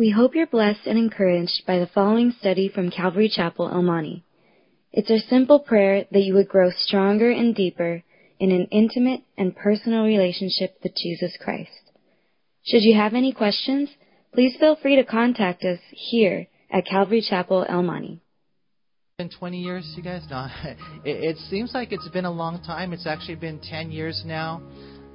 We hope you're blessed and encouraged by the following study from Calvary Chapel, El Monte. It's our simple prayer that you would grow stronger and deeper in an intimate and personal relationship with Jesus Christ. Should you have any questions, please feel free to contact us here at Calvary Chapel, El Monte. Been 20 years, you guys? No, it, it seems like it's been a long time. It's actually been 10 years now.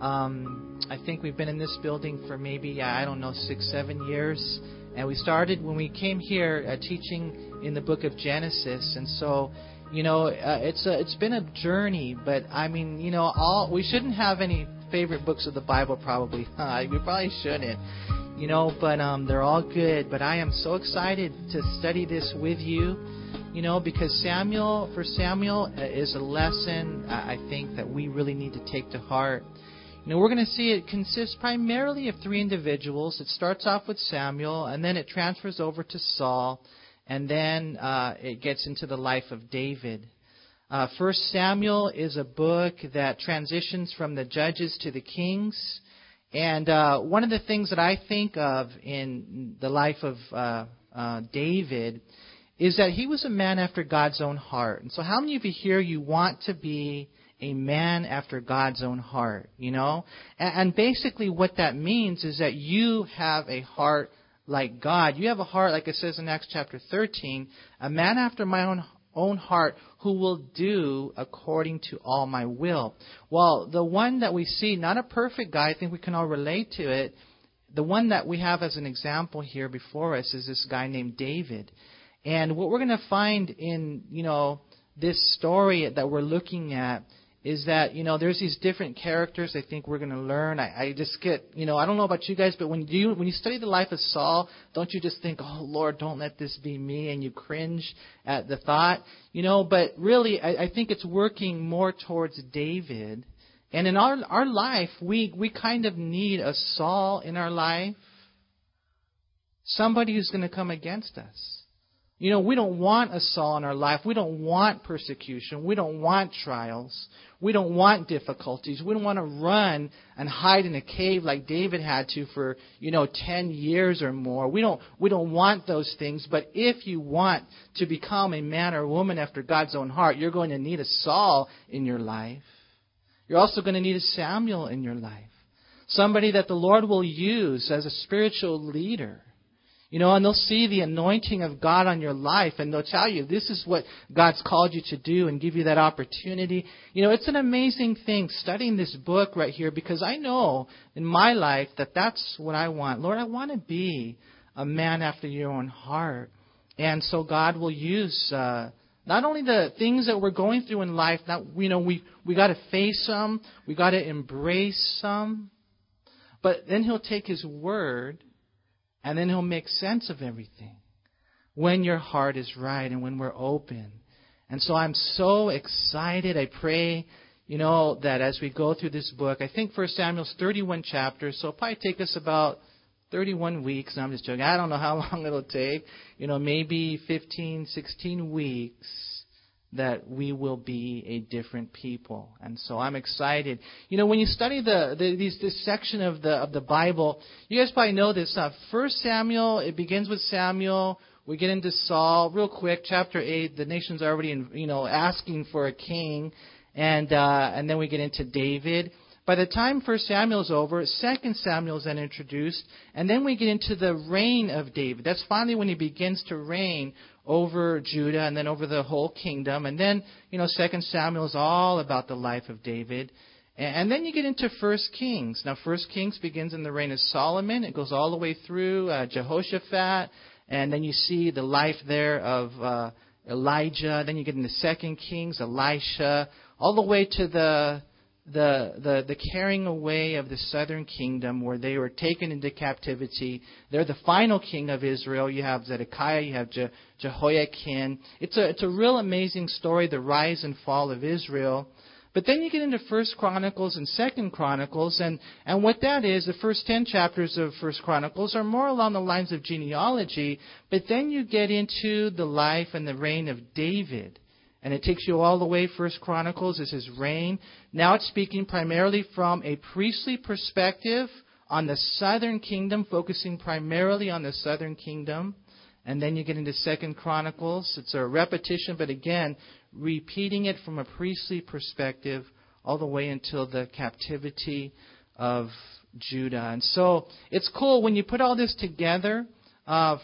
Um, I think we've been in this building for maybe I don't know six, seven years, and we started when we came here uh, teaching in the book of Genesis, and so you know uh, it's a, it's been a journey. But I mean, you know, all we shouldn't have any favorite books of the Bible, probably. We probably shouldn't, you know, but um, they're all good. But I am so excited to study this with you you know, because Samuel, for Samuel, uh, is a lesson I think that we really need to take to heart. Know, we're going to see it consists primarily of three individuals. It starts off with Samuel, and then it transfers over to Saul, and then uh, it gets into the life of David. Uh, First Samuel is a book that transitions from the judges to the kings. And uh, one of the things that I think of in the life of uh, uh, David is that he was a man after God's own heart. And so, how many of you here you want to be a man after God's own heart, you know? And basically what that means is that you have a heart like God. You have a heart, like it says in Acts chapter 13, a man after my own own heart who will do according to all my will. Well, the one that we see, not a perfect guy, I think we can all relate to it. The one that we have as an example here before us is this guy named David. And what we're going to find in, you know, this story that we're looking at is that you know there's these different characters I think we're going to learn. I, I just get you know I don't know about you guys, but when you when you study the life of Saul, don't you just think, oh Lord, don't let this be me, and you cringe at the thought, you know? But really, I, I think it's working more towards David. And in our our life, we we kind of need a Saul in our life, somebody who's going to come against us. You know, we don't want a Saul in our life. We don't want persecution. We don't want trials. We don't want difficulties. We don't want to run and hide in a cave like David had to for, you know, 10 years or more. We don't, we don't want those things. But if you want to become a man or woman after God's own heart, you're going to need a Saul in your life. You're also going to need a Samuel in your life. Somebody that the Lord will use as a spiritual leader you know, and they'll see the anointing of God on your life and they'll tell you this is what God's called you to do and give you that opportunity. You know, it's an amazing thing studying this book right here because I know in my life that that's what I want. Lord, I want to be a man after your own heart. And so God will use uh, not only the things that we're going through in life, that you know we we got to face them, we got to embrace them, but then He'll take His word and then He'll make sense of everything when your heart is right and when we're open. And so I'm so excited. I pray, you know, that as we go through this book, I think First Samuel's 31 chapters, so it'll probably take us about 31 weeks. I'm just joking. I don't know how long it'll take. You know, maybe 15, 16 weeks that we will be a different people. And so I'm excited. You know, when you study the, the these, this section of the of the Bible, you guys probably know this stuff. First Samuel, it begins with Samuel. We get into Saul real quick. Chapter eight, the nation's are already in, you know asking for a king, and uh, and then we get into David. By the time First Samuel is over, Second Samuel is then introduced, and then we get into the reign of David. That's finally when he begins to reign over Judah and then over the whole kingdom. And then, you know, Second Samuel is all about the life of David. And then you get into First Kings. Now, First Kings begins in the reign of Solomon. It goes all the way through uh, Jehoshaphat, and then you see the life there of uh, Elijah. Then you get into Second Kings, Elisha, all the way to the the, the, the carrying away of the southern kingdom where they were taken into captivity. They're the final king of Israel. You have Zedekiah, you have Je, Jehoiakim. It's a, it's a real amazing story, the rise and fall of Israel. But then you get into First Chronicles and Second Chronicles, and, and what that is, the first ten chapters of First Chronicles are more along the lines of genealogy, but then you get into the life and the reign of David. And it takes you all the way, First Chronicles is his reign. Now it's speaking primarily from a priestly perspective on the southern kingdom, focusing primarily on the southern kingdom. And then you get into Second Chronicles. It's a repetition, but again, repeating it from a priestly perspective all the way until the captivity of Judah. And so it's cool when you put all this together. Uh,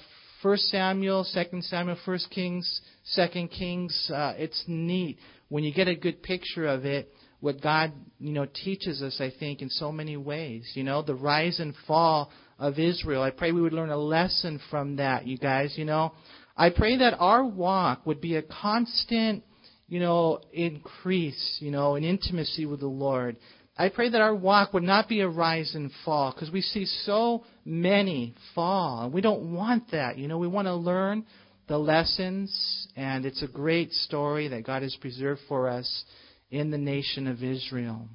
First Samuel, Second Samuel, First Kings, Second Kings. Uh, it's neat when you get a good picture of it. What God, you know, teaches us, I think, in so many ways. You know, the rise and fall of Israel. I pray we would learn a lesson from that, you guys. You know, I pray that our walk would be a constant, you know, increase, you know, in intimacy with the Lord. I pray that our walk would not be a rise and fall because we see so many fall. And we don't want that. You know, we want to learn the lessons, and it's a great story that God has preserved for us in the nation of Israel.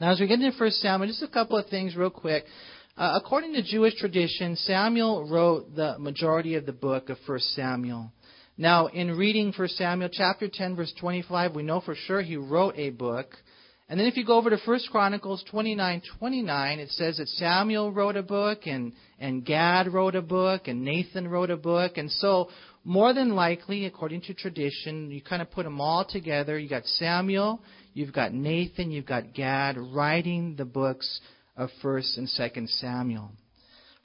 Now, as we get into 1 Samuel, just a couple of things real quick. Uh, according to Jewish tradition, Samuel wrote the majority of the book of 1 Samuel. Now, in reading 1 Samuel chapter 10, verse 25, we know for sure he wrote a book. And then if you go over to 1 Chronicles 29, 29, it says that Samuel wrote a book, and, and Gad wrote a book, and Nathan wrote a book. And so, more than likely, according to tradition, you kind of put them all together. You got Samuel, you've got Nathan, you've got Gad writing the books of 1st and 2nd Samuel.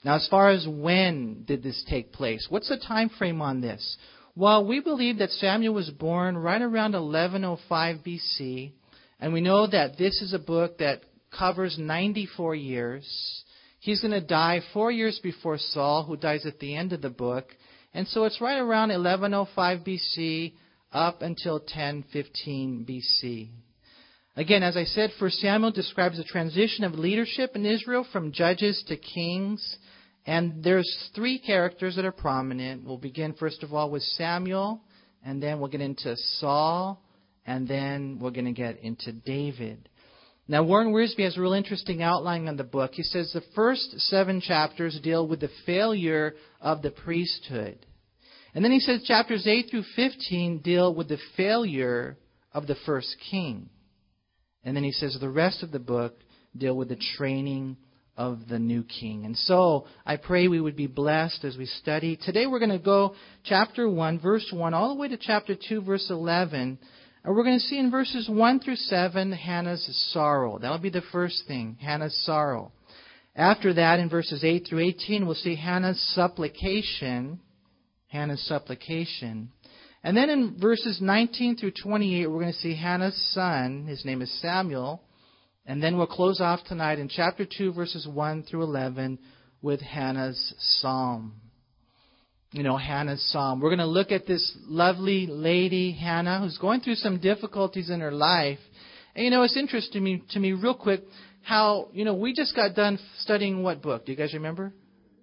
Now, as far as when did this take place, what's the time frame on this? Well, we believe that Samuel was born right around 1105 BC, and we know that this is a book that covers 94 years. He's going to die four years before Saul, who dies at the end of the book. And so it's right around 1105 BC up until 1015 BC. Again, as I said, 1 Samuel describes the transition of leadership in Israel from judges to kings. And there's three characters that are prominent. We'll begin, first of all, with Samuel, and then we'll get into Saul, and then we're going to get into David. Now, Warren Wiersbe has a real interesting outline on the book. He says the first seven chapters deal with the failure of the priesthood. And then he says chapters 8 through 15 deal with the failure of the first king. And then he says the rest of the book deal with the training of the new king. And so I pray we would be blessed as we study. Today we're going to go chapter 1, verse 1, all the way to chapter 2, verse 11. And we're going to see in verses 1 through 7 Hannah's sorrow. That'll be the first thing, Hannah's sorrow. After that, in verses 8 through 18, we'll see Hannah's supplication. Hannah's supplication. And then in verses 19 through 28, we're going to see Hannah's son. His name is Samuel. And then we'll close off tonight in chapter 2, verses 1 through 11, with Hannah's psalm. You know, Hannah's psalm. We're going to look at this lovely lady, Hannah, who's going through some difficulties in her life. And you know, it's interesting to me, to me real quick, how, you know, we just got done studying what book? Do you guys remember?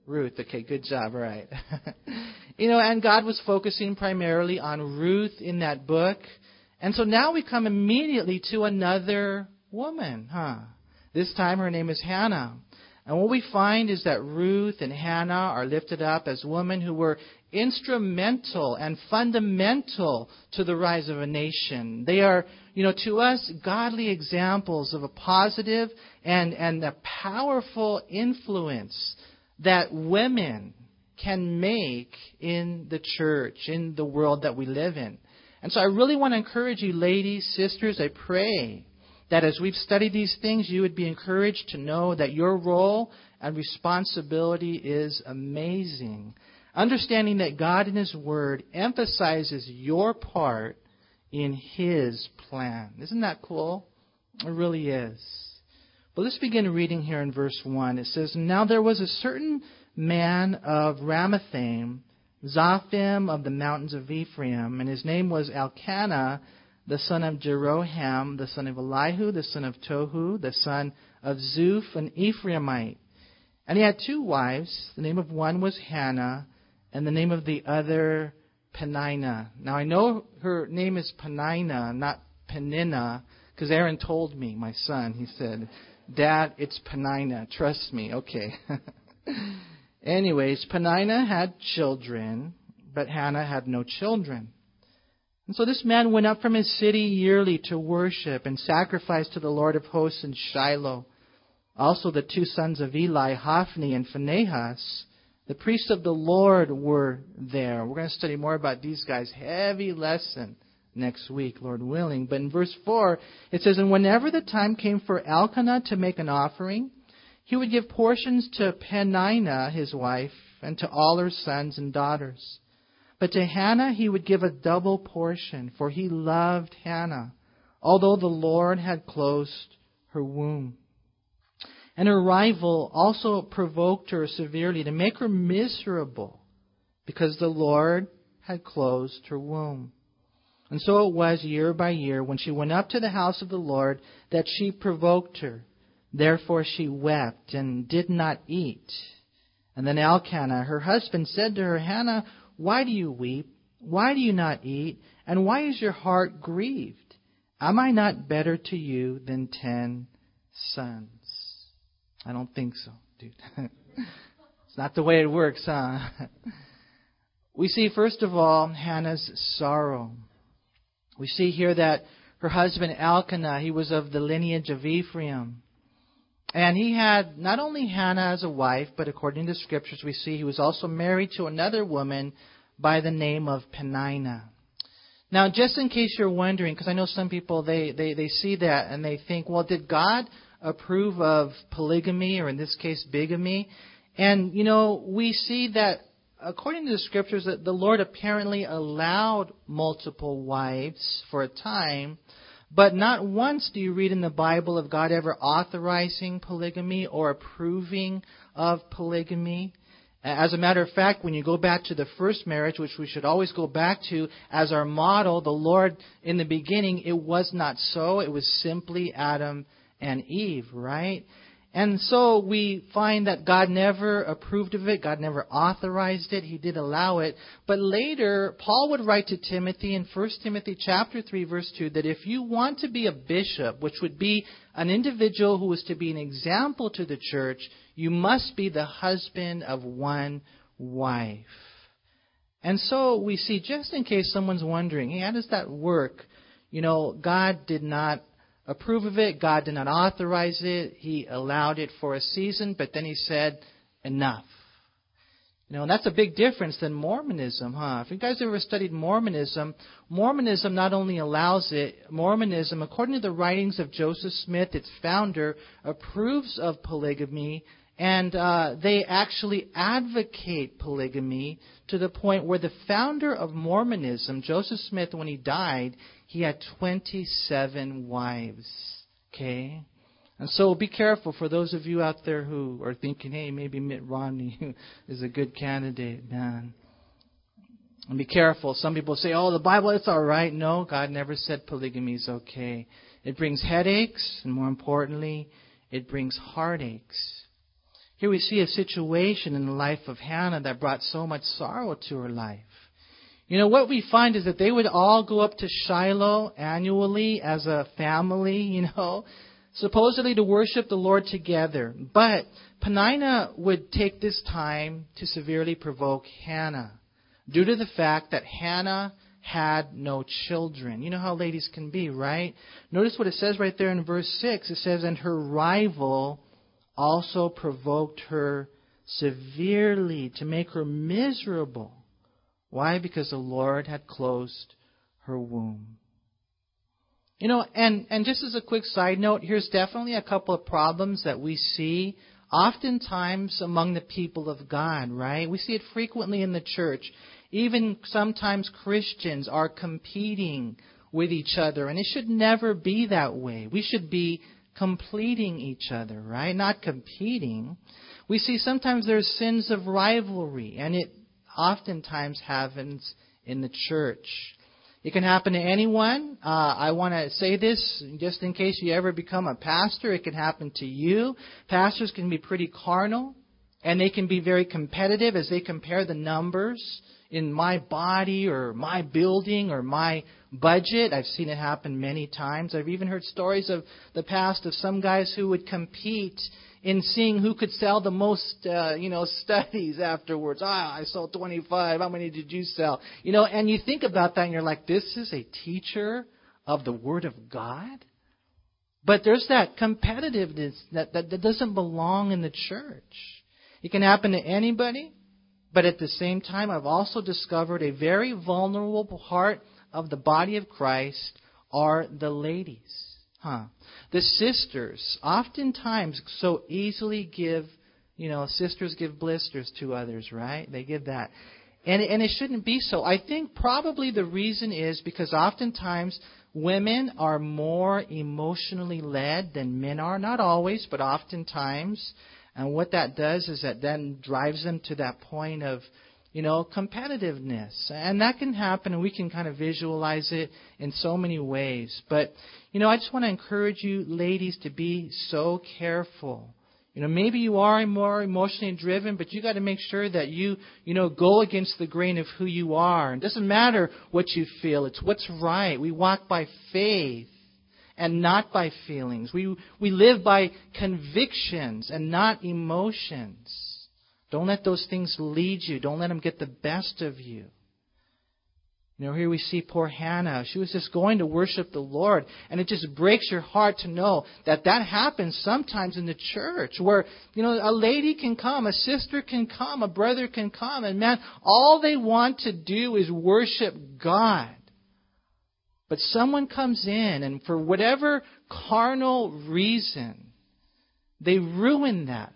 Ruth. Okay, good job. All right. you know, and God was focusing primarily on Ruth in that book. And so now we come immediately to another woman, huh? This time her name is Hannah. And what we find is that Ruth and Hannah are lifted up as women who were instrumental and fundamental to the rise of a nation. They are, you know, to us, godly examples of a positive and, and a powerful influence that women can make in the church, in the world that we live in. And so I really want to encourage you, ladies, sisters, I pray that as we've studied these things, you would be encouraged to know that your role and responsibility is amazing. Understanding that God in His Word emphasizes your part in His plan. Isn't that cool? It really is. But let's begin reading here in verse 1. It says, Now there was a certain man of Ramathaim, Zophim of the mountains of Ephraim, and his name was Elkanah, the son of Jeroham, the son of Elihu, the son of Tohu, the son of Zuph, an Ephraimite. And he had two wives. The name of one was Hannah, and the name of the other Peninnah. Now I know her name is Peninnah, not Peninnah, because Aaron told me, my son. He said, Dad, it's Peninnah. Trust me. Okay. Anyways, Peninnah had children, but Hannah had no children. And so this man went up from his city yearly to worship and sacrifice to the Lord of hosts in Shiloh. Also, the two sons of Eli, Hophni and Phinehas, the priests of the Lord, were there. We're going to study more about these guys. Heavy lesson next week, Lord willing. But in verse 4, it says, And whenever the time came for Elkanah to make an offering, he would give portions to Peninnah, his wife, and to all her sons and daughters. But to Hannah he would give a double portion, for he loved Hannah, although the Lord had closed her womb. And her rival also provoked her severely to make her miserable, because the Lord had closed her womb. And so it was year by year when she went up to the house of the Lord that she provoked her. Therefore she wept and did not eat. And then Elkanah, her husband, said to her, Hannah, why do you weep? Why do you not eat? And why is your heart grieved? Am I not better to you than ten sons? I don't think so, dude. it's not the way it works, huh? we see, first of all, Hannah's sorrow. We see here that her husband Elkanah, he was of the lineage of Ephraim. And he had not only Hannah as a wife, but according to the scriptures, we see he was also married to another woman by the name of Penina. Now, just in case you're wondering, because I know some people they, they, they see that and they think, well, did God approve of polygamy or in this case bigamy? And you know, we see that according to the scriptures that the Lord apparently allowed multiple wives for a time, but not once do you read in the Bible of God ever authorizing polygamy or approving of polygamy. As a matter of fact, when you go back to the first marriage, which we should always go back to as our model, the Lord, in the beginning, it was not so. It was simply Adam and Eve, right? And so we find that God never approved of it, God never authorized it, he did allow it. But later, Paul would write to Timothy in 1 Timothy chapter 3 verse 2 that if you want to be a bishop, which would be an individual who is to be an example to the church, you must be the husband of one wife. And so we see, just in case someone's wondering, hey, how does that work? You know, God did not approve of it. God did not authorize it. He allowed it for a season, but then he said, enough. You know, and that's a big difference than Mormonism, huh? If you guys ever studied Mormonism, Mormonism not only allows it, Mormonism, according to the writings of Joseph Smith, its founder, approves of polygamy, and uh, they actually advocate polygamy to the point where the founder of Mormonism, Joseph Smith, when he died, he had 27 wives. Okay? And so be careful for those of you out there who are thinking, hey, maybe Mitt Romney is a good candidate, man. And be careful. Some people say, oh, the Bible, it's all right. No, God never said polygamy is okay. It brings headaches, and more importantly, it brings heartaches. Here we see a situation in the life of Hannah that brought so much sorrow to her life. You know, what we find is that they would all go up to Shiloh annually as a family, you know, supposedly to worship the Lord together. But Peninnah would take this time to severely provoke Hannah due to the fact that Hannah had no children. You know how ladies can be, right? Notice what it says right there in verse 6. It says, And her rival also provoked her severely to make her miserable. Why? Because the Lord had closed her womb. You know, and, and just as a quick side note, here's definitely a couple of problems that we see oftentimes among the people of God, right? We see it frequently in the church. Even sometimes Christians are competing with each other, and it should never be that way. We should be completing each other, right? Not competing. We see sometimes there's sins of rivalry, and it oftentimes happens in the church. It can happen to anyone. Uh, I want to say this just in case you ever become a pastor. It can happen to you. Pastors can be pretty carnal, and they can be very competitive as they compare the numbers in my body or my building or my budget. I've seen it happen many times. I've even heard stories of the past of some guys who would compete in seeing who could sell the most, uh, you know, studies afterwards. Ah, I sold 25. How many did you sell? You know, and you think about that and you're like, this is a teacher of the Word of God? But there's that competitiveness that, that, that doesn't belong in the church. It can happen to anybody, but at the same time, I've also discovered a very vulnerable part of the body of Christ are the ladies. Huh. The sisters oftentimes so easily give, you know, sisters give blisters to others, right? They give that. And, and it shouldn't be so. I think probably the reason is because oftentimes women are more emotionally led than men are. Not always, but oftentimes. And what that does is that then drives them to that point of, you know, competitiveness. And that can happen, and we can kind of visualize it in so many ways. But, you know, I just want to encourage you, ladies, to be so careful. You know, maybe you are more emotionally driven, but you got to make sure that you, you know, go against the grain of who you are. It doesn't matter what you feel; it's what's right. We walk by faith and not by feelings. We we live by convictions and not emotions. Don't let those things lead you. Don't let them get the best of you. You know, here we see poor Hannah. She was just going to worship the Lord. And it just breaks your heart to know that that happens sometimes in the church where, you know, a lady can come, a sister can come, a brother can come. And man, all they want to do is worship God. But someone comes in and for whatever carnal reason, they ruin that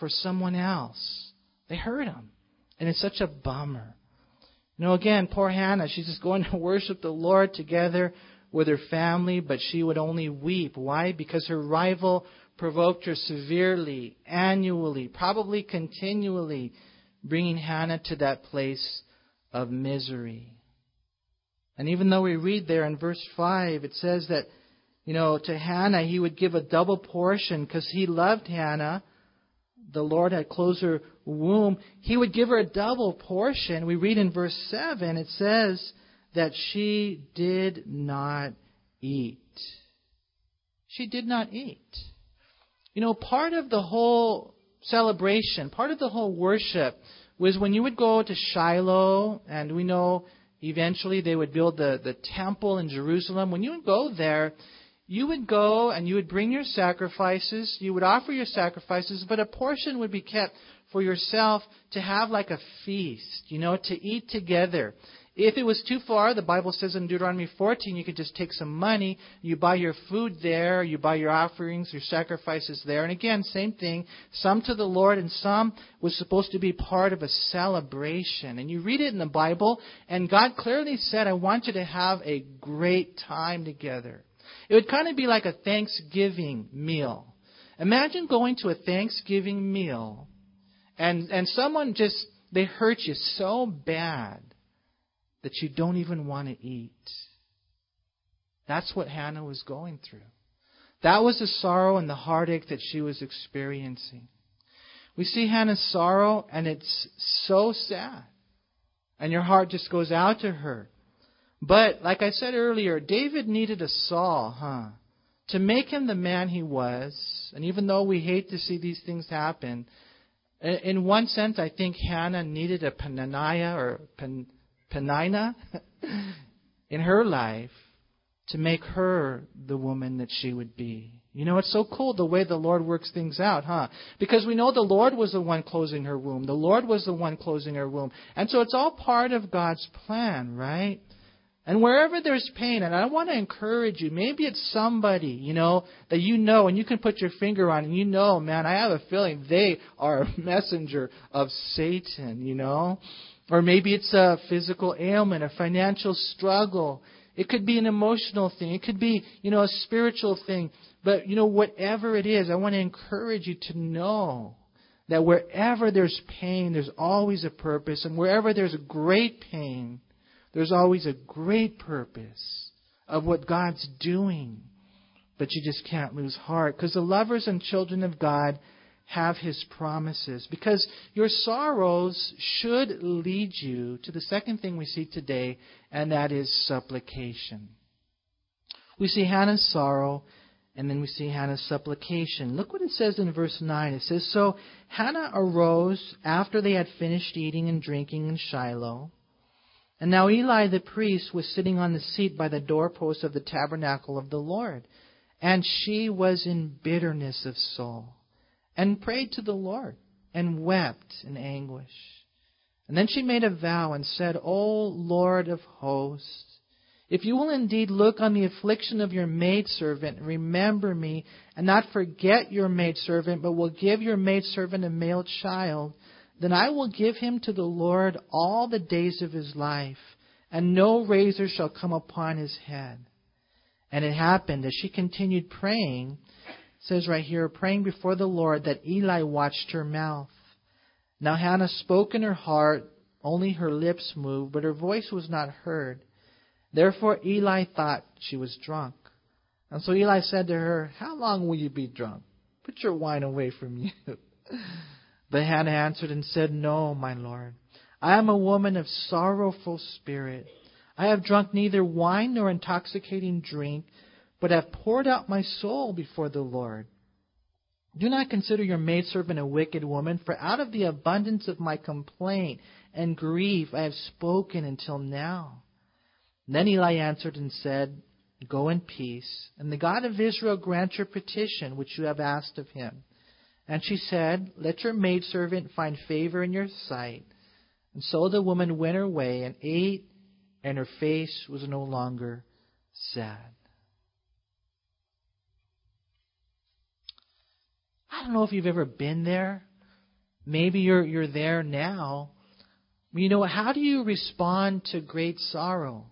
for someone else. They hurt him. And it's such a bummer. You know, again, poor Hannah, she's just going to worship the Lord together with her family, but she would only weep. Why? Because her rival provoked her severely, annually, probably continually, bringing Hannah to that place of misery. And even though we read there in verse 5, it says that, you know, to Hannah he would give a double portion because he loved Hannah the Lord had closed her womb, he would give her a double portion. We read in verse 7, it says that she did not eat. She did not eat. You know, part of the whole celebration, part of the whole worship was when you would go to Shiloh, and we know eventually they would build the, the temple in Jerusalem. When you would go there, you would go and you would bring your sacrifices, you would offer your sacrifices, but a portion would be kept for yourself to have like a feast, you know, to eat together. If it was too far, the Bible says in Deuteronomy 14, you could just take some money, you buy your food there, you buy your offerings, your sacrifices there. And again, same thing, some to the Lord and some was supposed to be part of a celebration. And you read it in the Bible, and God clearly said, I want you to have a great time together. It would kind of be like a Thanksgiving meal. Imagine going to a Thanksgiving meal and, and someone just, they hurt you so bad that you don't even want to eat. That's what Hannah was going through. That was the sorrow and the heartache that she was experiencing. We see Hannah's sorrow, and it's so sad. And your heart just goes out to her. But, like I said earlier, David needed a Saul, huh? To make him the man he was. And even though we hate to see these things happen, in one sense, I think Hannah needed a Penaniah or Pen, Penina in her life to make her the woman that she would be. You know, it's so cool the way the Lord works things out, huh? Because we know the Lord was the one closing her womb. The Lord was the one closing her womb. And so it's all part of God's plan, right? And wherever there's pain, and I want to encourage you, maybe it's somebody, you know, that you know and you can put your finger on and you know, man, I have a feeling they are a messenger of Satan, you know. Or maybe it's a physical ailment, a financial struggle. It could be an emotional thing. It could be, you know, a spiritual thing. But, you know, whatever it is, I want to encourage you to know that wherever there's pain, there's always a purpose. And wherever there's great pain, there's always a great purpose of what God's doing. But you just can't lose heart because the lovers and children of God have His promises. Because your sorrows should lead you to the second thing we see today, and that is supplication. We see Hannah's sorrow, and then we see Hannah's supplication. Look what it says in verse 9. It says, So Hannah arose after they had finished eating and drinking in Shiloh. And now Eli the priest was sitting on the seat by the doorpost of the tabernacle of the Lord. And she was in bitterness of soul, and prayed to the Lord, and wept in anguish. And then she made a vow and said, O Lord of hosts, if you will indeed look on the affliction of your maidservant, remember me, and not forget your maidservant, but will give your maidservant a male child, then I will give him to the Lord all the days of his life, and no razor shall come upon his head. And it happened as she continued praying, says right here, praying before the Lord, that Eli watched her mouth. Now Hannah spoke in her heart, only her lips moved, but her voice was not heard. Therefore Eli thought she was drunk. And so Eli said to her, How long will you be drunk? Put your wine away from you. but Hannah answered and said, No, my Lord. I am a woman of sorrowful spirit. I have drunk neither wine nor intoxicating drink, but have poured out my soul before the Lord. Do not consider your maidservant a wicked woman, for out of the abundance of my complaint and grief I have spoken until now. Then Eli answered and said, Go in peace, and the God of Israel grant your petition which you have asked of him. And she said, Let your maidservant find favor in your sight. And so the woman went her way and ate, and her face was no longer sad. I don't know if you've ever been there. Maybe you're you're there now. You know, how do you respond to great sorrow?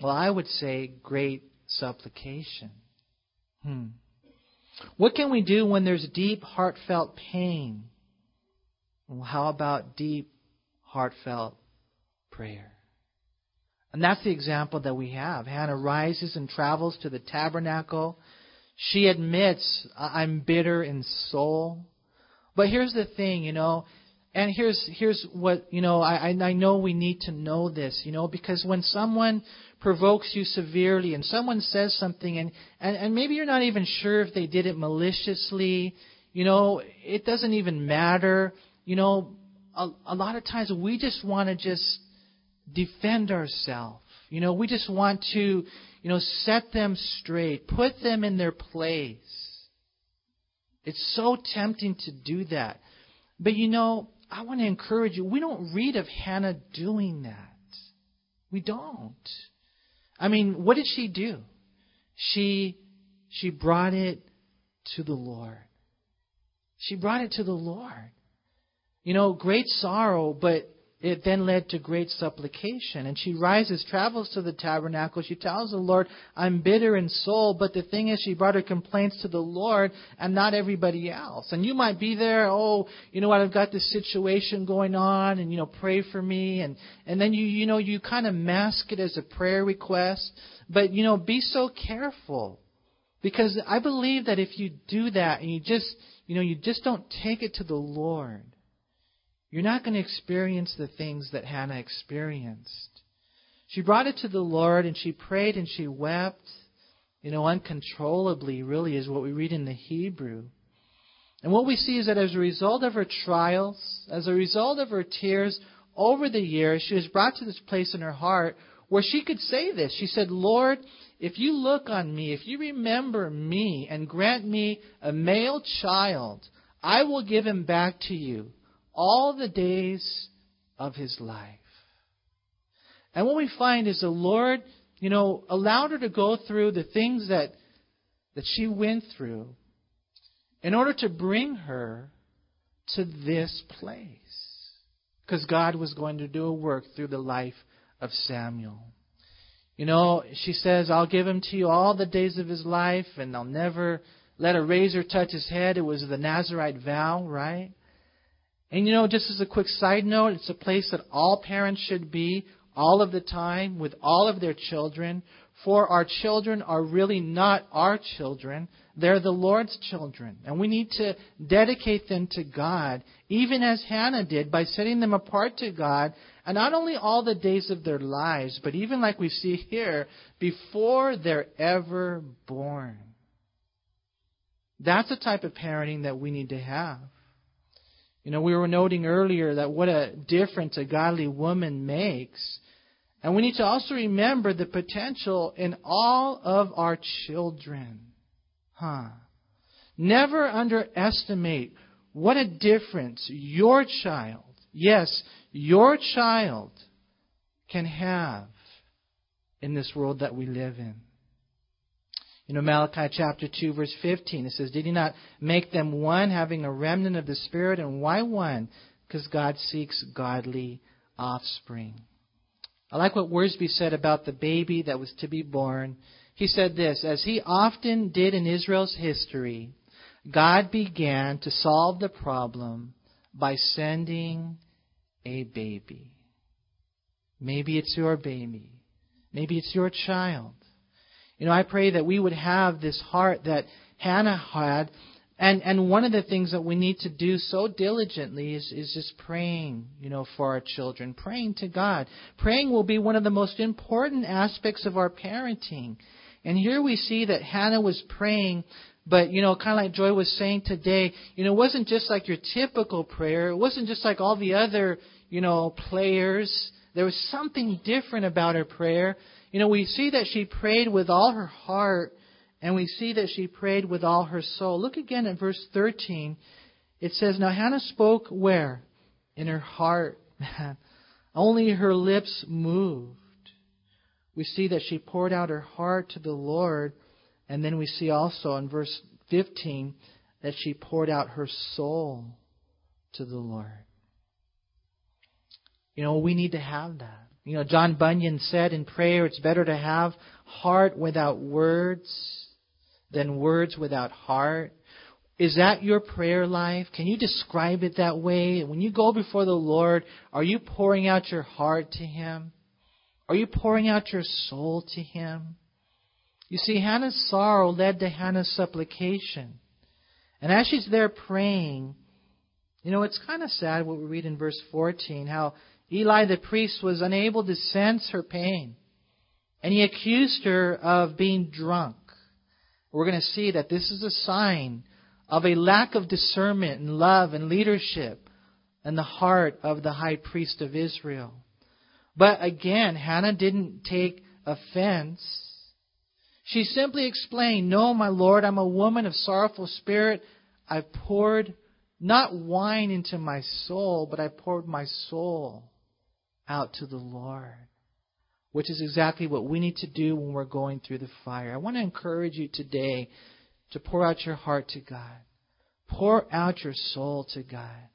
Well, I would say great supplication. Hmm. What can we do when there's deep, heartfelt pain? Well, how about deep, heartfelt prayer? And that's the example that we have. Hannah rises and travels to the tabernacle. She admits, I'm bitter in soul. But here's the thing, you know, and here's here's what you know. I I know we need to know this, you know, because when someone provokes you severely and someone says something and, and, and maybe you're not even sure if they did it maliciously, you know, it doesn't even matter. You know, a, a lot of times we just want to just defend ourselves. You know, we just want to, you know, set them straight, put them in their place. It's so tempting to do that. But you know, I want to encourage you, we don't read of Hannah doing that. We don't. I mean, what did she do? She she brought it to the Lord. She brought it to the Lord. You know, great sorrow, but it then led to great supplication. And she rises, travels to the tabernacle. She tells the Lord, I'm bitter in soul. But the thing is, she brought her complaints to the Lord and not everybody else. And you might be there, oh, you know what, I've got this situation going on and, you know, pray for me. And, and then you, you know, you kind of mask it as a prayer request. But, you know, be so careful. Because I believe that if you do that and you just, you know, you just don't take it to the Lord, you're not going to experience the things that Hannah experienced. She brought it to the Lord and she prayed and she wept, you know, uncontrollably, really, is what we read in the Hebrew. And what we see is that as a result of her trials, as a result of her tears over the years, she was brought to this place in her heart where she could say this. She said, Lord, if you look on me, if you remember me and grant me a male child, I will give him back to you all the days of his life. And what we find is the Lord, you know, allowed her to go through the things that, that she went through in order to bring her to this place. Because God was going to do a work through the life of Samuel. You know, she says, I'll give him to you all the days of his life, and I'll never let a razor touch his head. It was the Nazarite vow, right? And you know, just as a quick side note, it's a place that all parents should be all of the time with all of their children. For our children are really not our children. They're the Lord's children. And we need to dedicate them to God, even as Hannah did, by setting them apart to God. And not only all the days of their lives, but even like we see here, before they're ever born. That's the type of parenting that we need to have. You know, we were noting earlier that what a difference a godly woman makes. And we need to also remember the potential in all of our children. Huh. Never underestimate what a difference your child, yes, your child can have in this world that we live in. You know, Malachi chapter 2, verse 15, it says, Did he not make them one, having a remnant of the Spirit? And why one? Because God seeks godly offspring. I like what Wiersbe said about the baby that was to be born. He said this As he often did in Israel's history, God began to solve the problem by sending a baby. Maybe it's your baby. Maybe it's your child. You know, I pray that we would have this heart that Hannah had. And, and one of the things that we need to do so diligently is, is just praying, you know, for our children, praying to God. Praying will be one of the most important aspects of our parenting. And here we see that Hannah was praying, but, you know, kind of like Joy was saying today, you know, it wasn't just like your typical prayer. It wasn't just like all the other, you know, players. There was something different about her prayer. You know, we see that she prayed with all her heart, and we see that she prayed with all her soul. Look again at verse 13. It says, Now Hannah spoke where? In her heart. Only her lips moved. We see that she poured out her heart to the Lord, and then we see also in verse 15 that she poured out her soul to the Lord. You know, we need to have that. You know, John Bunyan said in prayer, it's better to have heart without words than words without heart. Is that your prayer life? Can you describe it that way? When you go before the Lord, are you pouring out your heart to Him? Are you pouring out your soul to Him? You see, Hannah's sorrow led to Hannah's supplication. And as she's there praying, you know, it's kind of sad what we read in verse 14 how Eli the priest was unable to sense her pain. And he accused her of being drunk. We're going to see that this is a sign of a lack of discernment and love and leadership in the heart of the high priest of Israel. But again, Hannah didn't take offense. She simply explained, No, my Lord, I'm a woman of sorrowful spirit. I've poured not wine into my soul, but I poured my soul out to the Lord, which is exactly what we need to do when we're going through the fire. I want to encourage you today to pour out your heart to God. Pour out your soul to God.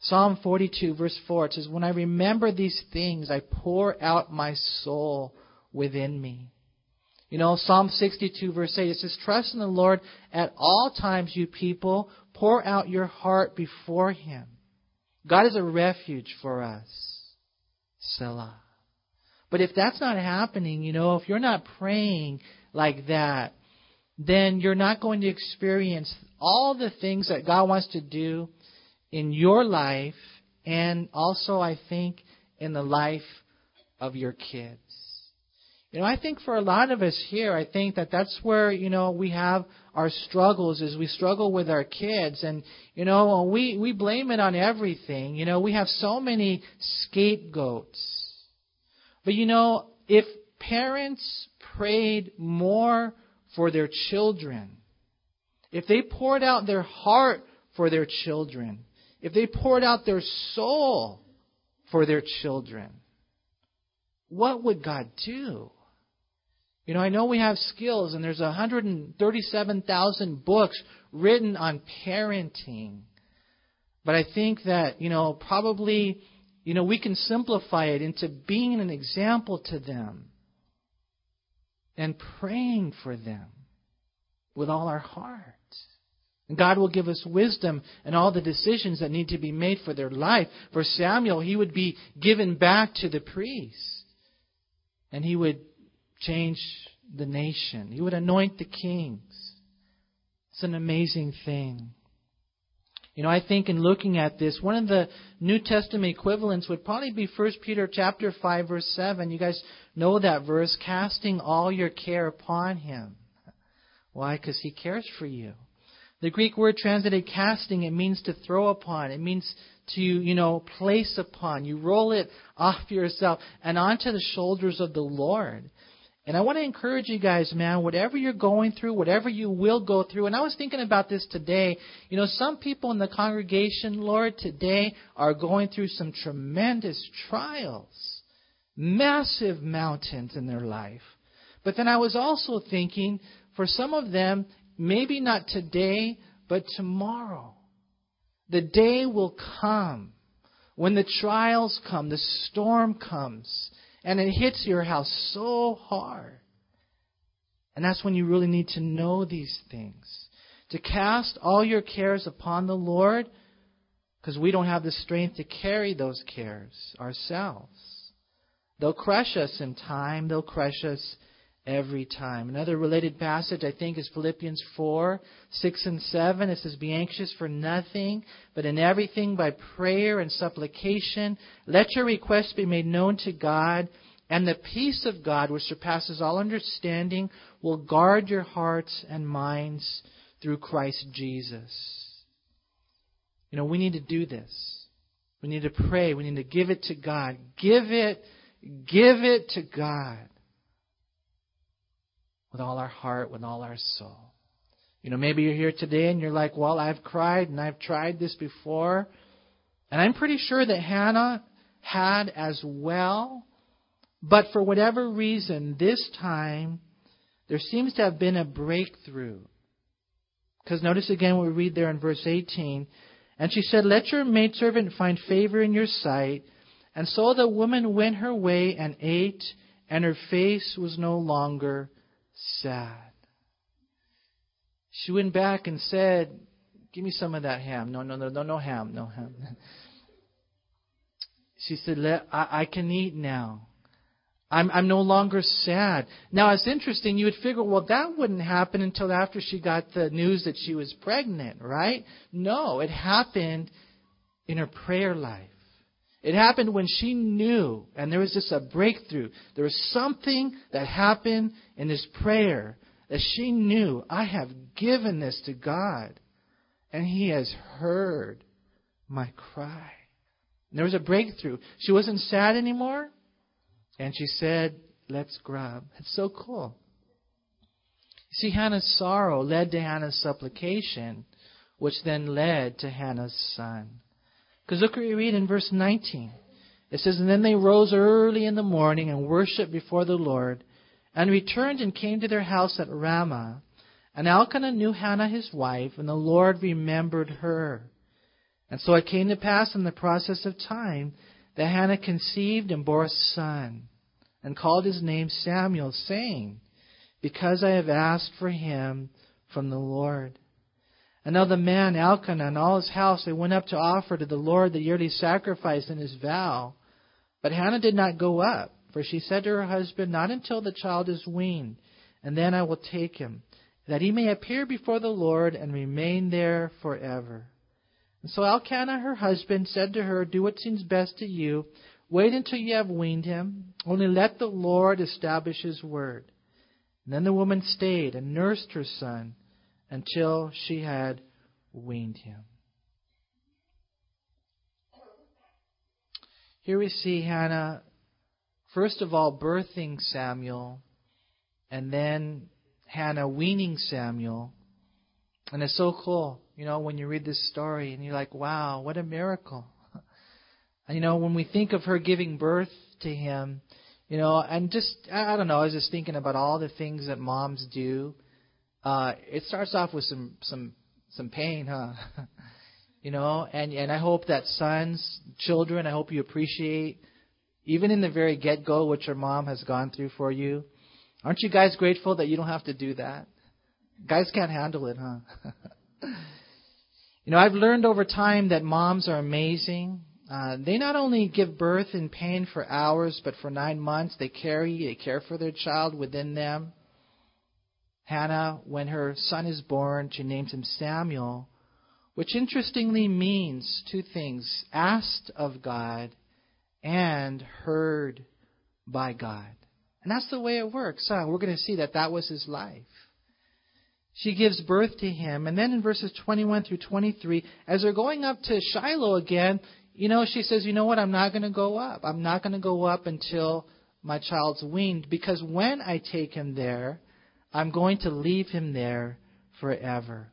Psalm 42, verse 4, it says, When I remember these things, I pour out my soul within me. You know, Psalm 62, verse 8, it says, Trust in the Lord at all times, you people. Pour out your heart before Him. God is a refuge for us. Selah. But if that's not happening, you know, if you're not praying like that, then you're not going to experience all the things that God wants to do in your life and also, I think, in the life of your kids. You know, I think for a lot of us here, I think that that's where, you know, we have our struggles is we struggle with our kids and, you know, we, we blame it on everything. You know, we have so many scapegoats. But you know, if parents prayed more for their children, if they poured out their heart for their children, if they poured out their soul for their children, what would God do? You know, I know we have skills, and there's 137,000 books written on parenting. But I think that, you know, probably, you know, we can simplify it into being an example to them and praying for them with all our heart. And God will give us wisdom and all the decisions that need to be made for their life. For Samuel, he would be given back to the priest. And he would change the nation. He would anoint the kings. It's an amazing thing. You know, I think in looking at this, one of the New Testament equivalents would probably be 1 Peter chapter 5 verse 7. You guys know that verse, casting all your care upon him. Why? Because he cares for you. The Greek word translated casting, it means to throw upon. It means to, you know, place upon. You roll it off yourself and onto the shoulders of the Lord. And I want to encourage you guys, man, whatever you're going through, whatever you will go through. And I was thinking about this today. You know, some people in the congregation, Lord, today are going through some tremendous trials, massive mountains in their life. But then I was also thinking, for some of them, maybe not today, but tomorrow. The day will come when the trials come, the storm comes, and it hits your house so hard. And that's when you really need to know these things. To cast all your cares upon the Lord, because we don't have the strength to carry those cares ourselves. They'll crush us in time, they'll crush us every time. Another related passage, I think, is Philippians 4, 6 and 7. It says, Be anxious for nothing, but in everything by prayer and supplication, let your requests be made known to God, and the peace of God, which surpasses all understanding, will guard your hearts and minds through Christ Jesus. You know, we need to do this. We need to pray. We need to give it to God. Give it, give it to God with all our heart, with all our soul. You know, maybe you're here today and you're like, well, I've cried and I've tried this before. And I'm pretty sure that Hannah had as well. But for whatever reason, this time, there seems to have been a breakthrough. Because notice again what we read there in verse 18. And she said, Let your maidservant find favor in your sight. And so the woman went her way and ate, and her face was no longer sad. She went back and said, Give me some of that ham. No, no, no, no, no ham, no ham. She said, Let, I, I can eat now. I'm, I'm no longer sad. Now, it's interesting. You would figure, well, that wouldn't happen until after she got the news that she was pregnant, right? No, it happened in her prayer life. It happened when she knew, and there was just a breakthrough. There was something that happened in this prayer that she knew, I have given this to God, and He has heard my cry. And there was a breakthrough. She wasn't sad anymore, and she said, Let's grab. It's so cool. See, Hannah's sorrow led to Hannah's supplication, which then led to Hannah's son. Because look what read in verse 19. It says, And then they rose early in the morning and worshipped before the Lord, and returned and came to their house at Ramah. And Elkanah knew Hannah his wife, and the Lord remembered her. And so it came to pass in the process of time that Hannah conceived and bore a son, and called his name Samuel, saying, Because I have asked for him from the Lord. And now the man, Elkanah, and all his house, they went up to offer to the Lord the yearly sacrifice and his vow. But Hannah did not go up, for she said to her husband, Not until the child is weaned, and then I will take him, that he may appear before the Lord and remain there forever. And so Elkanah, her husband, said to her, Do what seems best to you. Wait until you have weaned him. Only let the Lord establish his word. And then the woman stayed and nursed her son until she had weaned him. Here we see Hannah, first of all, birthing Samuel, and then Hannah weaning Samuel. And it's so cool, you know, when you read this story and you're like, wow, what a miracle. And, you know, when we think of her giving birth to him, you know, and just, I don't know, I was just thinking about all the things that moms do uh, it starts off with some some some pain, huh? you know, and and I hope that sons, children, I hope you appreciate, even in the very get go, what your mom has gone through for you. Aren't you guys grateful that you don't have to do that? Guys can't handle it, huh? you know, I've learned over time that moms are amazing. Uh, they not only give birth in pain for hours, but for nine months they carry, they care for their child within them. Hannah, when her son is born, she names him Samuel, which interestingly means two things asked of God and heard by God. And that's the way it works. Huh? We're going to see that that was his life. she gives birth to him. And then in verses 21 through 23, as they're going up to Shiloh again, you know, she says, You know what? I'm not going to go up. I'm not going to go up until my child's weaned, because when I take him there, I'm going to leave him there forever.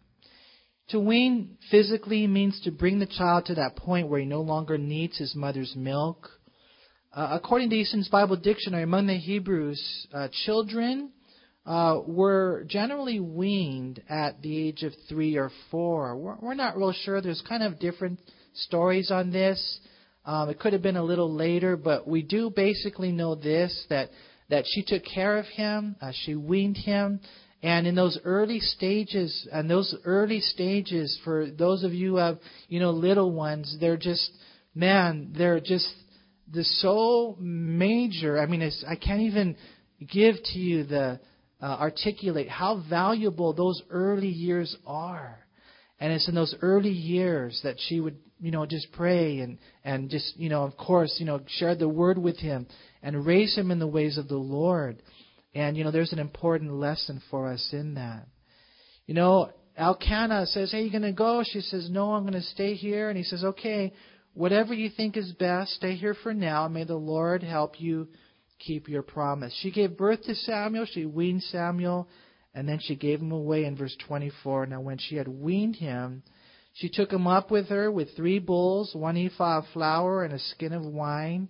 To wean physically means to bring the child to that point where he no longer needs his mother's milk. Uh, according to Easton's Bible Dictionary, among the Hebrews, uh, children uh, were generally weaned at the age of three or four. We're, we're not real sure. There's kind of different stories on this. Um, it could have been a little later, but we do basically know this that that she took care of him, uh, she weaned him, and in those early stages, and those early stages for those of you have you know little ones, they're just man, they're just the so major. I mean, I can't even give to you the uh, articulate how valuable those early years are. And it's in those early years that she would, you know, just pray and, and just, you know, of course, you know, share the word with him and raise him in the ways of the Lord. And, you know, there's an important lesson for us in that. You know, Elkanah says, Hey, you going to go? She says, No, I'm going to stay here. And he says, Okay, whatever you think is best, stay here for now. May the Lord help you keep your promise. She gave birth to Samuel, she weaned Samuel, and then she gave him away in verse 24. Now, when she had weaned him, she took him up with her with three bulls, one ephah of flour, and a skin of wine,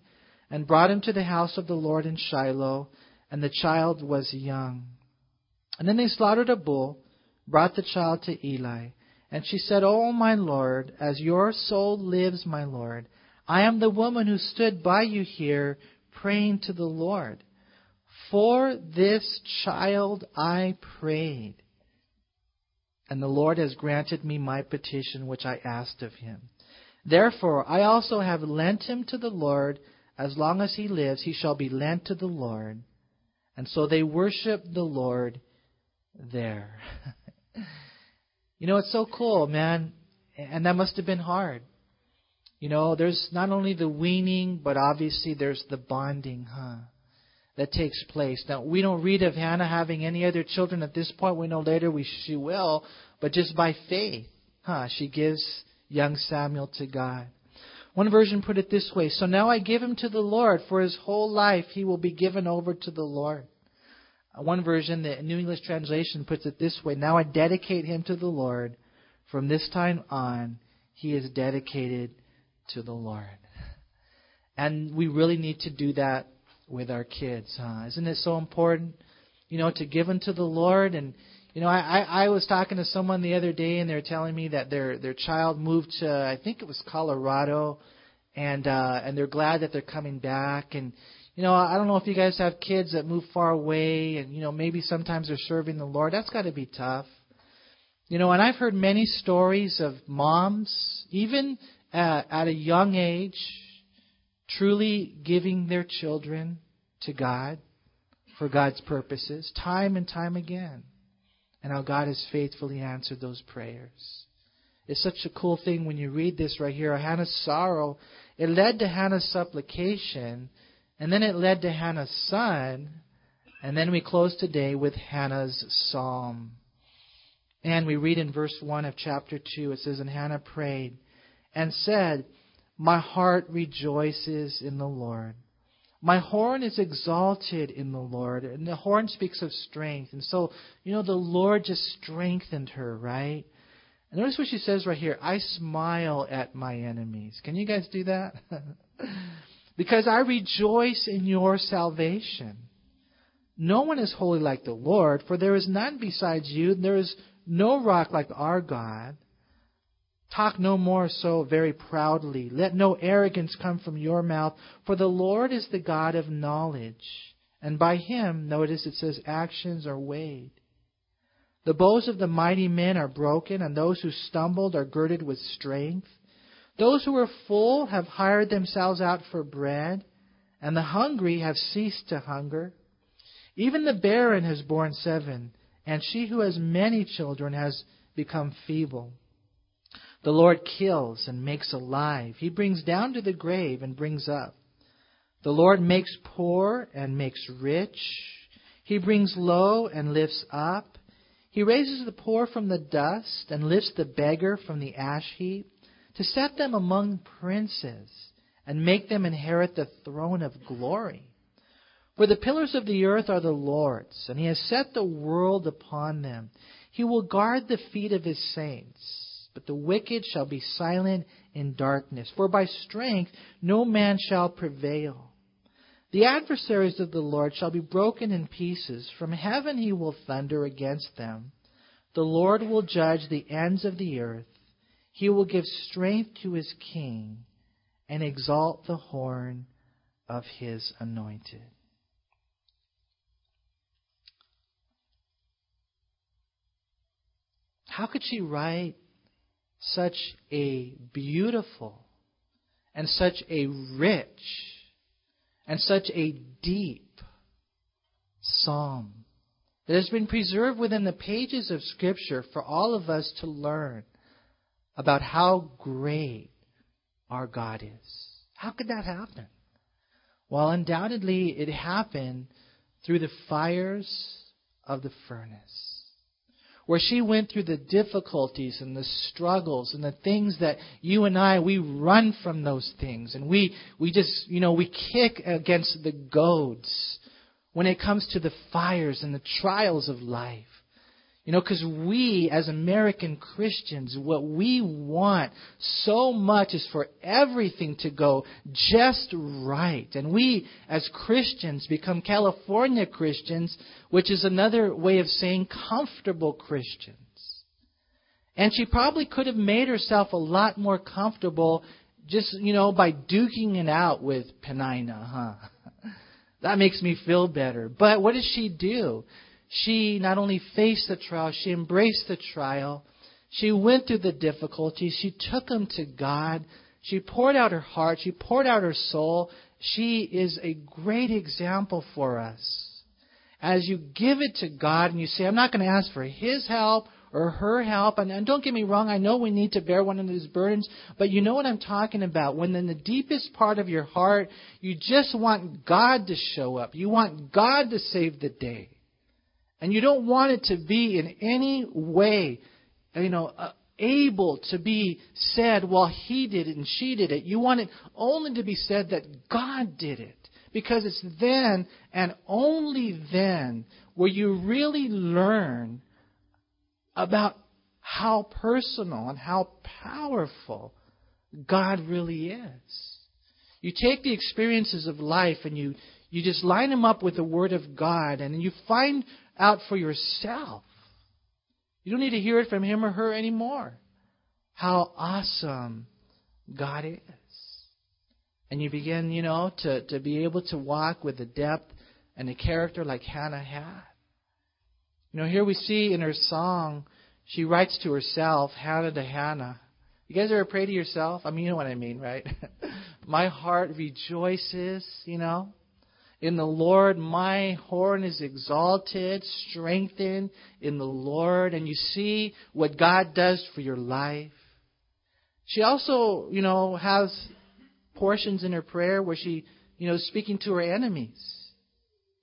and brought him to the house of the Lord in Shiloh, and the child was young. And then they slaughtered a bull, brought the child to Eli. And she said, Oh, my Lord, as your soul lives, my Lord, I am the woman who stood by you here praying to the Lord. For this child I prayed, and the Lord has granted me my petition which I asked of him. Therefore, I also have lent him to the Lord. As long as he lives, he shall be lent to the Lord. And so they worship the Lord there. you know, it's so cool, man. And that must have been hard. You know, there's not only the weaning, but obviously there's the bonding, huh? That takes place. Now, we don't read of Hannah having any other children at this point. We know later we, she will, but just by faith, huh? She gives young Samuel to God. One version put it this way So now I give him to the Lord. For his whole life he will be given over to the Lord. Uh, one version, the New English translation, puts it this way Now I dedicate him to the Lord. From this time on, he is dedicated to the Lord. And we really need to do that with our kids, huh? Isn't it so important, you know, to give them to the Lord? And you know, I, I I was talking to someone the other day, and they were telling me that their their child moved to I think it was Colorado, and uh, and they're glad that they're coming back. And you know, I don't know if you guys have kids that move far away, and you know, maybe sometimes they're serving the Lord. That's got to be tough. You know, and I've heard many stories of moms, even at, at a young age, truly giving their children to God for God's purposes, time and time again, and how God has faithfully answered those prayers. It's such a cool thing when you read this right here. Hannah's sorrow, it led to Hannah's supplication, and then it led to Hannah's son, and then we close today with Hannah's psalm. And we read in verse 1 of chapter 2, it says, And Hannah prayed and said, My heart rejoices in the Lord. My horn is exalted in the Lord. And the horn speaks of strength. And so, you know, the Lord just strengthened her, right? And notice what she says right here I smile at my enemies. Can you guys do that? because I rejoice in your salvation. No one is holy like the Lord, for there is none besides you. There is no rock like our God. Talk no more so very proudly. Let no arrogance come from your mouth, for the Lord is the God of knowledge. And by him, notice it says, actions are weighed. The bows of the mighty men are broken, and those who stumbled are girded with strength. Those who are full have hired themselves out for bread, and the hungry have ceased to hunger. Even the barren has borne seven, and she who has many children has become feeble. The Lord kills and makes alive. He brings down to the grave and brings up. The Lord makes poor and makes rich. He brings low and lifts up. He raises the poor from the dust and lifts the beggar from the ash heap to set them among princes and make them inherit the throne of glory. For the pillars of the earth are the Lord's, and he has set the world upon them. He will guard the feet of his saints, but the wicked shall be silent in darkness, for by strength no man shall prevail. The adversaries of the Lord shall be broken in pieces. From heaven he will thunder against them. The Lord will judge the ends of the earth. He will give strength to his king and exalt the horn of his anointed. How could she write such a beautiful and such a rich and such a deep psalm that has been preserved within the pages of Scripture for all of us to learn about how great our God is? How could that happen? Well, undoubtedly, it happened through the fires of the furnace where she went through the difficulties and the struggles and the things that you and I, we run from those things. And we, we just, you know, we kick against the goads when it comes to the fires and the trials of life. You know, because we, as American Christians, what we want so much is for everything to go just right. And we, as Christians, become California Christians, which is another way of saying comfortable Christians. And she probably could have made herself a lot more comfortable just, you know, by duking it out with Peninnah, huh? that makes me feel better. But what does she do? She not only faced the trial, she embraced the trial. She went through the difficulties. She took them to God. She poured out her heart. She poured out her soul. She is a great example for us. As you give it to God and you say, I'm not going to ask for His help or her help. And, and, don't get me wrong, I know we need to bear one of these burdens, but you know what I'm talking about. When in the deepest part of your heart, you just want God to show up. You want God to save the day. And you don't want it to be in any way, you know, uh, able to be said, well, he did it and she did it. You want it only to be said that God did it. Because it's then and only then where you really learn about how personal and how powerful God really is. You take the experiences of life and you, you just line them up with the Word of God, and you find out for yourself. You don't need to hear it from him or her anymore. How awesome God is. And you begin, you know, to, to be able to walk with the depth and the character like Hannah had. You know, here we see in her song, she writes to herself, Hannah to Hannah. You guys ever pray to yourself? I mean, you know what I mean, right? My heart rejoices, you know. In the Lord, my horn is exalted, strengthened in the Lord. And you see what God does for your life. She also, you know, has portions in her prayer where she, you know, speaking to her enemies.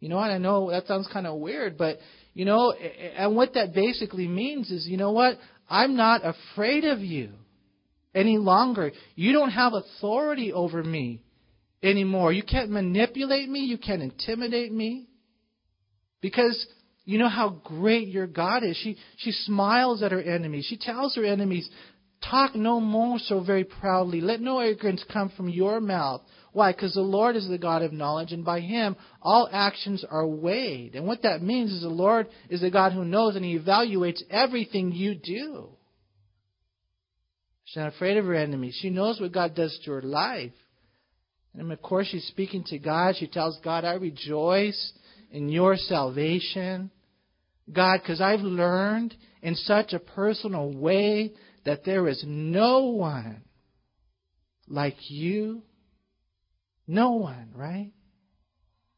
You know what? I know that sounds kind of weird, but, you know, and what that basically means is, you know what? I'm not afraid of you any longer. You don't have authority over me anymore. You can't manipulate me. You can't intimidate me. Because you know how great your God is. She, she smiles at her enemies. She tells her enemies, Talk no more so very proudly. Let no arrogance come from your mouth. Why? Because the Lord is the God of knowledge, and by Him all actions are weighed. And what that means is the Lord is the God who knows, and He evaluates everything you do. She's not afraid of her enemies. She knows what God does to her life. And of course, she's speaking to God. She tells God, I rejoice in your salvation. God, because I've learned in such a personal way that there is no one like you. No one, right?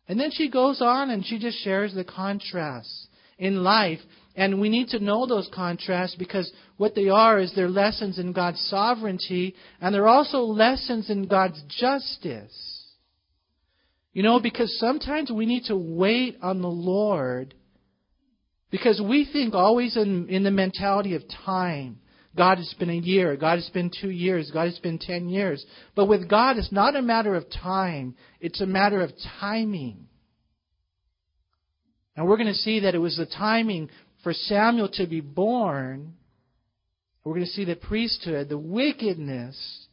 And then she goes on and she just shares the contrasts in life and we need to know those contrasts because what they are is they're lessons in God's sovereignty and they're also lessons in God's justice. You know, because sometimes we need to wait on the Lord Because we think always in, in the mentality of time. God has been a year. God has been two years. God has been ten years. But with God, it's not a matter of time. It's a matter of timing. And we're going to see that it was the timing for Samuel to be born. We're going to see the priesthood, the wickedness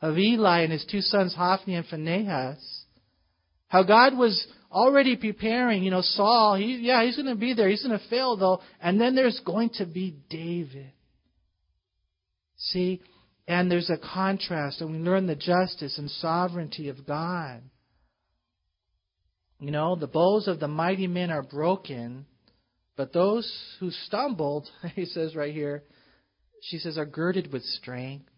of Eli and his two sons, Hophni and Phinehas. How God was already preparing, you know, Saul, he, yeah, he's going to be there. He's going to fail, though. And then there's going to be David. See? And there's a contrast, and we learn the justice and sovereignty of God. You know, the bows of the mighty men are broken, but those who stumbled, he says right here, she says, are girded with strength.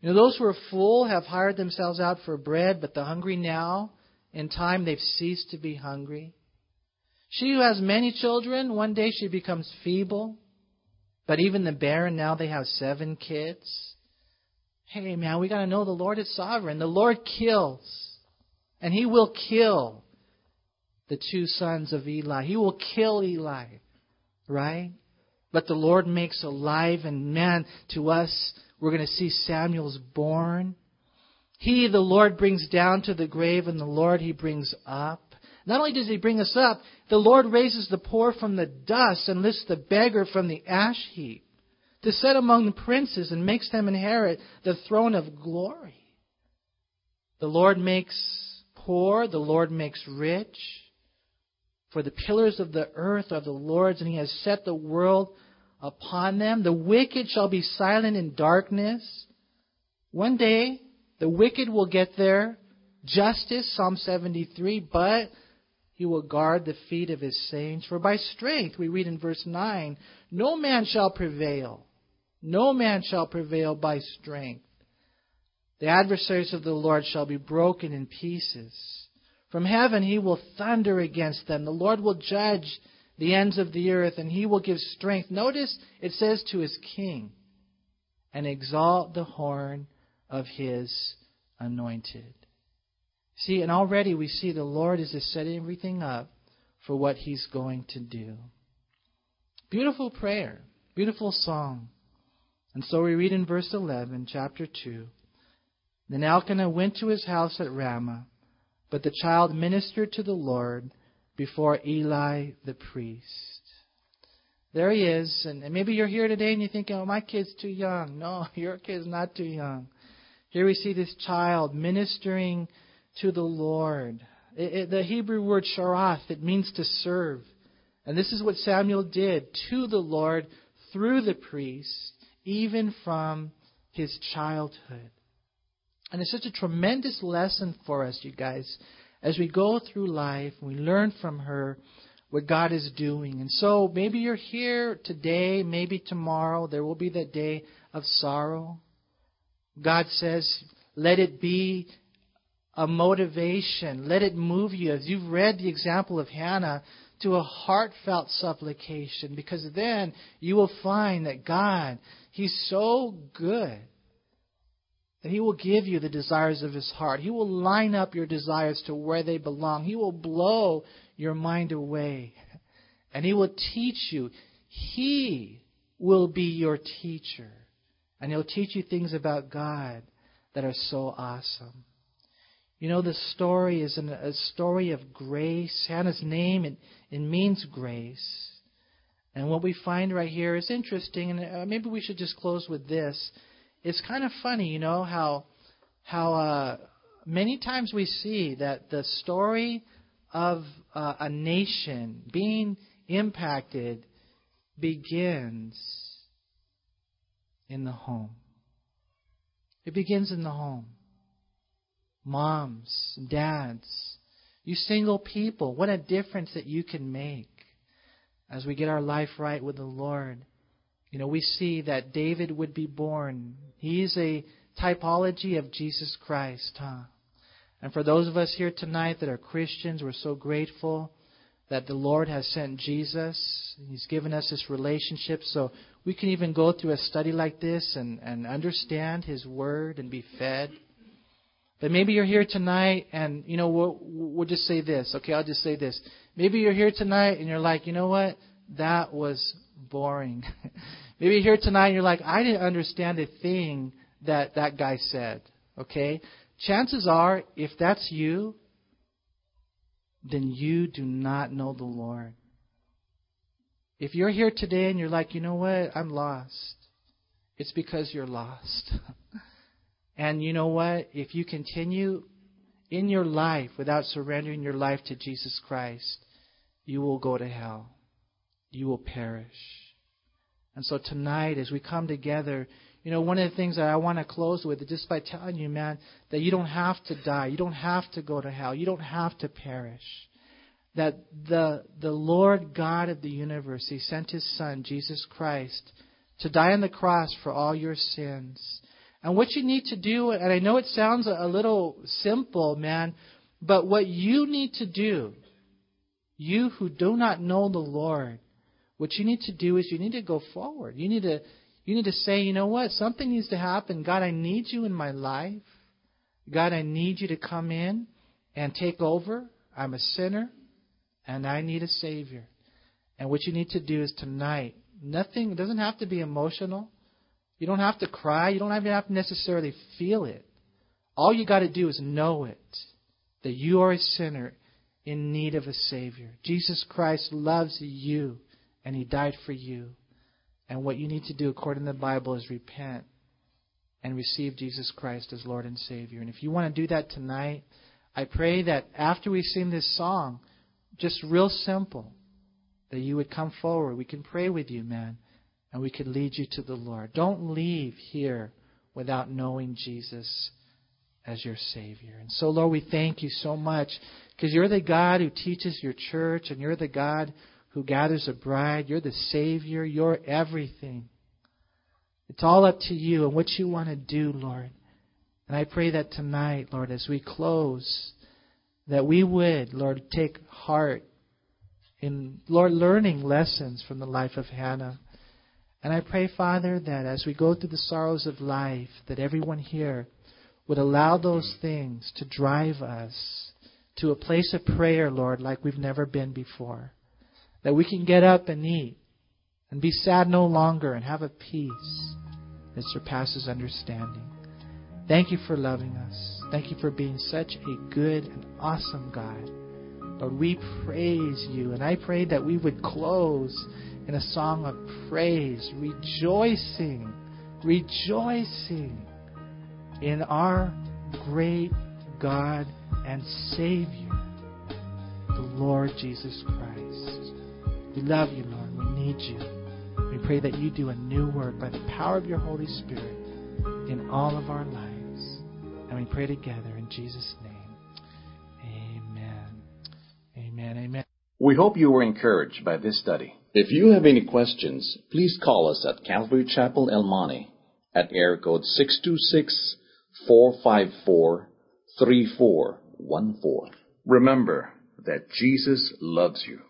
You know, those who are full have hired themselves out for bread, but the hungry now, in time, they've ceased to be hungry. She who has many children, one day she becomes feeble. But even the barren, now they have seven kids. Hey, man, we got to know the Lord is sovereign. The Lord kills. And He will kill the two sons of Eli. He will kill Eli. Right? But the Lord makes alive, and man, to us, we're going to see Samuel's born. He, the Lord, brings down to the grave, and the Lord He brings up. Not only does He bring us up, the Lord raises the poor from the dust and lifts the beggar from the ash heap to set among the princes and makes them inherit the throne of glory. The Lord makes poor, the Lord makes rich. For the pillars of the earth are the Lord's, and He has set the world upon them. The wicked shall be silent in darkness. One day, the wicked will get their justice, Psalm 73, but he will guard the feet of his saints. For by strength, we read in verse 9, no man shall prevail. No man shall prevail by strength. The adversaries of the Lord shall be broken in pieces. From heaven he will thunder against them. The Lord will judge the ends of the earth, and he will give strength. Notice it says to his king, and exalt the horn of his anointed. See, and already we see the Lord is just setting everything up for what he's going to do. Beautiful prayer, beautiful song. And so we read in verse 11, chapter 2. Then Elkanah went to his house at Ramah, but the child ministered to the Lord before Eli the priest. There he is, and maybe you're here today and you're thinking, oh, my kid's too young. No, your kid's not too young. Here we see this child ministering to the Lord. It, it, the Hebrew word sharath, it means to serve. And this is what Samuel did to the Lord through the priest, even from his childhood. And it's such a tremendous lesson for us, you guys, as we go through life, we learn from her what God is doing. And so maybe you're here today, maybe tomorrow, there will be that day of sorrow. God says, let it be a motivation. Let it move you, as you've read the example of Hannah, to a heartfelt supplication, because then you will find that God, He's so good that He will give you the desires of His heart. He will line up your desires to where they belong. He will blow your mind away. And He will teach you. He will be your teacher. And He'll teach you things about God that are so awesome. You know, the story is an, a story of grace. Hannah's name, it, it means grace. And what we find right here is interesting, and uh, maybe we should just close with this. It's kind of funny, you know, how, how uh, many times we see that the story of uh, a nation being impacted begins in the home. It begins in the home. Moms, dads, you single people, what a difference that you can make as we get our life right with the Lord. You know, we see that David would be born. He's a typology of Jesus Christ, huh? And for those of us here tonight that are Christians, we're so grateful that the Lord has sent Jesus. He's given us this relationship so we can even go through a study like this and, and understand His Word and be fed. But maybe you're here tonight and, you know, we'll, we'll just say this. Okay, I'll just say this. Maybe you're here tonight and you're like, you know what? That was boring. maybe you're here tonight and you're like, I didn't understand a thing that that guy said. Okay? Chances are, if that's you, then you do not know the Lord. If you're here today and you're like, you know what, I'm lost, it's because you're lost. and you know what? If you continue in your life without surrendering your life to Jesus Christ, you will go to hell. You will perish. And so tonight, as we come together, you know, one of the things that I want to close with is just by telling you, man, that you don't have to die. You don't have to go to hell. You don't have to perish. That the, the Lord God of the universe, He sent His Son, Jesus Christ, to die on the cross for all your sins. And what you need to do, and I know it sounds a little simple, man, but what you need to do, you who do not know the Lord, what you need to do is you need to go forward. You need to you need to say, you know what? Something needs to happen. God, I need you in my life. God, I need you to come in and take over. I'm a sinner and I need a Savior. And what you need to do is tonight, nothing, it doesn't have to be emotional. You don't have to cry. You don't even have to necessarily feel it. All you got to do is know it that you are a sinner in need of a Savior. Jesus Christ loves you and He died for you. And what you need to do, according to the Bible, is repent and receive Jesus Christ as Lord and Savior. And if you want to do that tonight, I pray that after we sing this song, just real simple, that you would come forward. We can pray with you, man, and we can lead you to the Lord. Don't leave here without knowing Jesus as your Savior. And so, Lord, we thank you so much because you're the God who teaches your church, and you're the God who gathers a bride. You're the Savior. You're everything. It's all up to you and what you want to do, Lord. And I pray that tonight, Lord, as we close, that we would, Lord, take heart in, Lord, learning lessons from the life of Hannah. And I pray, Father, that as we go through the sorrows of life, that everyone here would allow those things to drive us to a place of prayer, Lord, like we've never been before that we can get up and eat and be sad no longer and have a peace that surpasses understanding. Thank you for loving us. Thank you for being such a good and awesome God. Lord, we praise you. And I pray that we would close in a song of praise, rejoicing, rejoicing in our great God and Savior, the Lord Jesus Christ. We love you, Lord. We need you. We pray that you do a new work by the power of your Holy Spirit in all of our lives. And we pray together in Jesus' name. Amen. Amen. Amen. We hope you were encouraged by this study. If you have any questions, please call us at Calvary Chapel El Monte at air code 626 454 3414. Remember that Jesus loves you.